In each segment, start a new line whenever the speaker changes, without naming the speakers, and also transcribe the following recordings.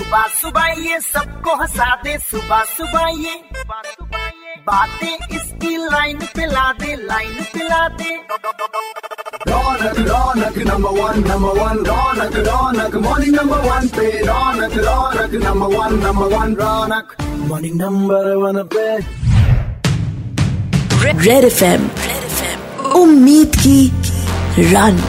सुबह सुबह ये सबको हंसा दे सुबह सुबह ये बातें इसकी लाइन पे ला दे लाइन पे ला दे
Ronak Ronak number one number one Ronak Ronak morning number one पे। Ronak Ronak number one number one Ronak. Morning number one पे।
रेड एफ़ उम्मीद की रन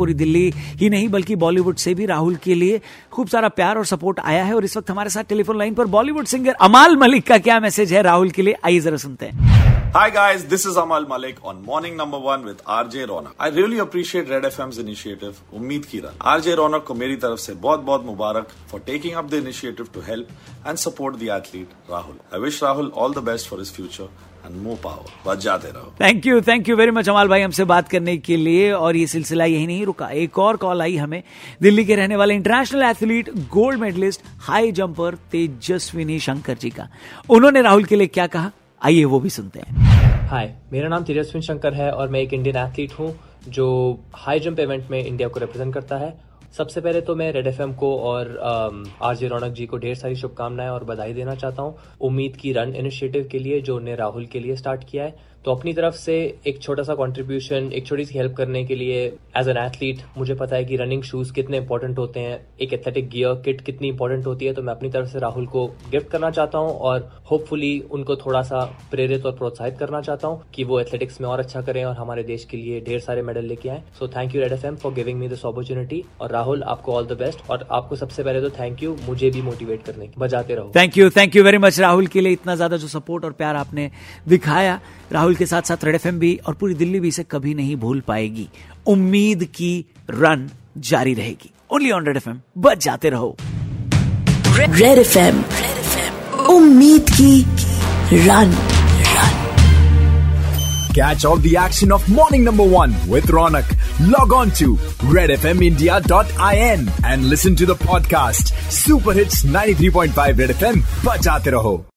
पूरी दिल्ली ही नहीं, बल्कि बॉलीवुड से भी राहुल के लिए खूब सारा प्यार और सपोर्ट आया है। और इस वक्त हमारे साथ टेलीफोन लाइन पर बॉलीवुड सिंगर अमाल मलिक का क्या मैसेज है? राहुल के लिए आइए जरा सुनते हैं।
Hi guys, this is Amal Malik on Morning Number One with RJ Ronak. I really appreciate Red FM's initiative, Ummeed की रन RJ Ronak को मेरी तरफ़ से बहुत बहुत मुबारक for taking up the initiative to help and support the athlete Rahul. I wish Rahul all the best for his future
thank you thank you very much Amaal भाई हमसे बात करने के लिए और ये सिलसिला यही नहीं रुका एक और कॉल आई हमें दिल्ली के रहने वाले international athlete gold medallist high jumper Tejaswini Shankar ji का उन्होंने राहुल के लिए क्या कहा आइए वो भी सुनते हैं
हाय मेरा नाम तेजस्विन शंकर है और मैं एक इंडियन एथलीट हूँ जो हाई जंप इवेंट में इंडिया को रिप्रेजेंट करता है। सबसे पहले तो मैं रेड एफएम को और आर जे रौनक जी को ढेर सारी शुभकामनाएँ और बधाई देना चाहता हूँ। उम्मीद की रन इनिशिएटिव के लिए, जो उन्हें राहुल के लिए स्टार्ट किया है। तो अपनी तरफ़ से एक छोटा सा कंट्रीब्यूशन एक छोटी सी हेल्प करने के लिए एज एन एथलीट मुझे पता है कि रनिंग शूज़ कितने इंपॉर्टेंट होते हैं। एक एथलेटिक गियर किट कितनी इंपॉर्टेंट होती है तो मैं अपनी तरफ़ से राहुल को गिफ्ट करना चाहता हूँ और होपफुली उनको थोड़ा सा प्रेरित और प्रोत्साहित करना चाहता हूँ कि वो एथलेटिक्स में और अच्छा करें और हमारे देश के लिए ढेर सारे मेडल लेके आए। So thank you Red F for giving me this opportunity और राहुल आपको ऑल द बेस्ट और आपको सबसे पहले तो थैंक यू मुझे भी मोटिवेट करने की बजाते रहो।
Thank you thank you very much Rahul के लिए इतना ज़्यादा जो सपोर्ट और प्यार आपने दिखाया। राहुल के साथ साथ रेड एफएम भी और पूरी दिल्ली भी इसे कभी नहीं भूल पाएगी। उम्मीद की रन जारी रहेगी। ओनली ऑन रेड एफ़ बच जाते रहो।
रेड एफ़ एम उम्मीद की run
Catch all the action of morning number one with Ronak. Log on to redfmindia.in and listen to the podcast. Super Hits 93.5 Red FM. Bachate raho.